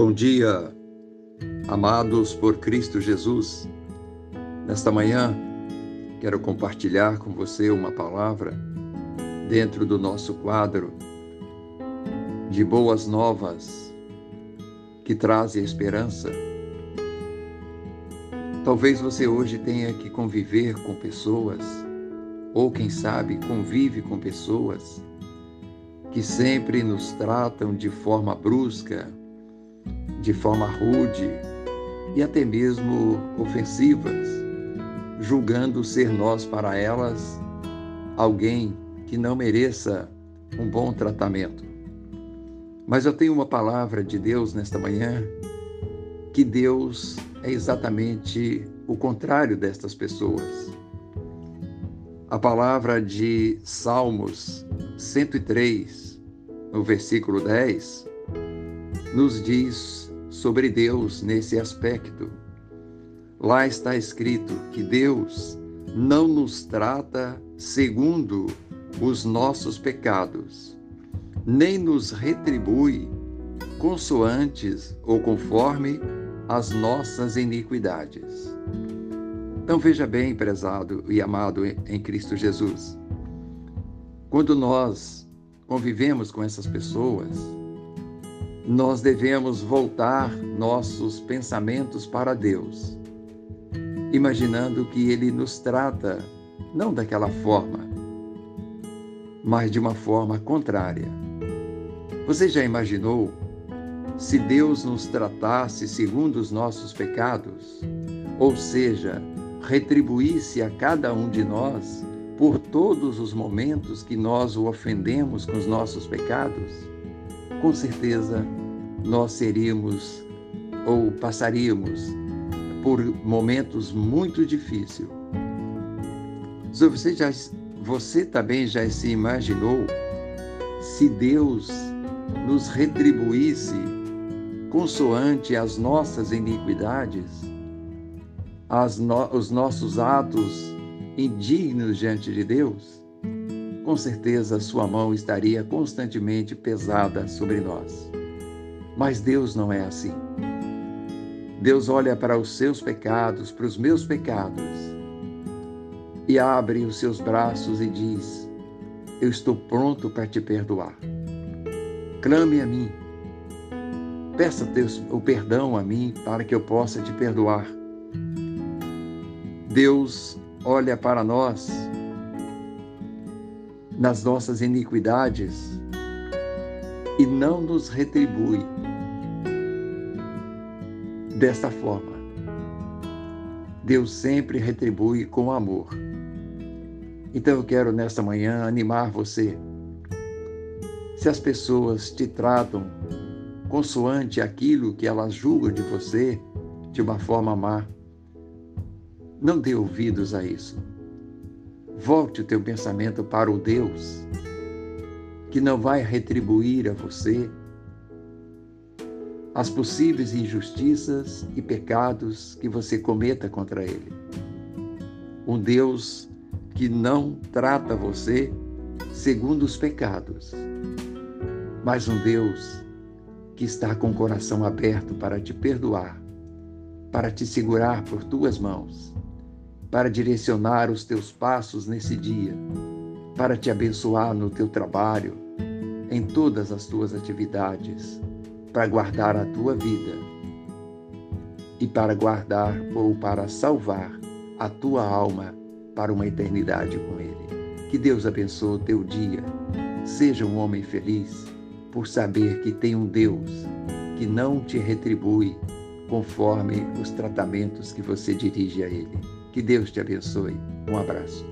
Bom dia, amados por Cristo Jesus. Nesta manhã, quero compartilhar com você uma palavra dentro do nosso quadro de boas novas que trazem esperança. Talvez você hoje tenha que conviver com pessoas, ou quem sabe convive com pessoas que sempre nos tratam de forma brusca, de forma rude e até mesmo ofensivas, julgando ser nós para elas alguém que não mereça um bom tratamento. Mas eu tenho uma palavra de Deus nesta manhã, que Deus é exatamente o contrário destas pessoas. A palavra de Salmos 103, no versículo 10, nos diz sobre Deus nesse aspecto. Lá está escrito que Deus não nos trata segundo os nossos pecados, nem nos retribui consoantes ou conforme as nossas iniquidades. Então veja bem, prezado e amado em Cristo Jesus, quando nós convivemos com essas pessoas, nós devemos voltar nossos pensamentos para Deus, imaginando que Ele nos trata não daquela forma, mas de uma forma contrária. Você já imaginou se Deus nos tratasse segundo os nossos pecados, ou seja, retribuísse a cada um de nós por todos os momentos que nós o ofendemos com os nossos pecados? Com certeza nós seríamos ou passaríamos por momentos muito difíceis. Você, já, você também já se imaginou se Deus nos retribuísse consoante as nossas iniquidades, as no, os nossos atos indignos diante de Deus? Com certeza, Sua mão estaria constantemente pesada sobre nós. Mas Deus não é assim. Deus olha para os seus pecados, para os meus pecados, e abre os seus braços e diz: Eu estou pronto para te perdoar. Clame a mim. Peça o perdão a mim para que eu possa te perdoar. Deus olha para nós nas nossas iniquidades e não nos retribui desta forma. Deus sempre retribui com amor. Então eu quero nesta manhã animar você. Se as pessoas te tratam consoante aquilo que elas julgam de você de uma forma má, não dê ouvidos a isso. Volte o teu pensamento para o Deus que não vai retribuir a você as possíveis injustiças e pecados que você cometa contra Ele. Um Deus que não trata você segundo os pecados, mas um Deus que está com o coração aberto para te perdoar, para te segurar por tuas mãos, para direcionar os teus passos nesse dia, para te abençoar no teu trabalho, em todas as tuas atividades para guardar a tua vida e para guardar ou para salvar a tua alma para uma eternidade com Ele. Que Deus abençoe o teu dia. Seja um homem feliz por saber que tem um Deus que não te retribui conforme os tratamentos que você dirige a Ele. Que Deus te abençoe. Um abraço.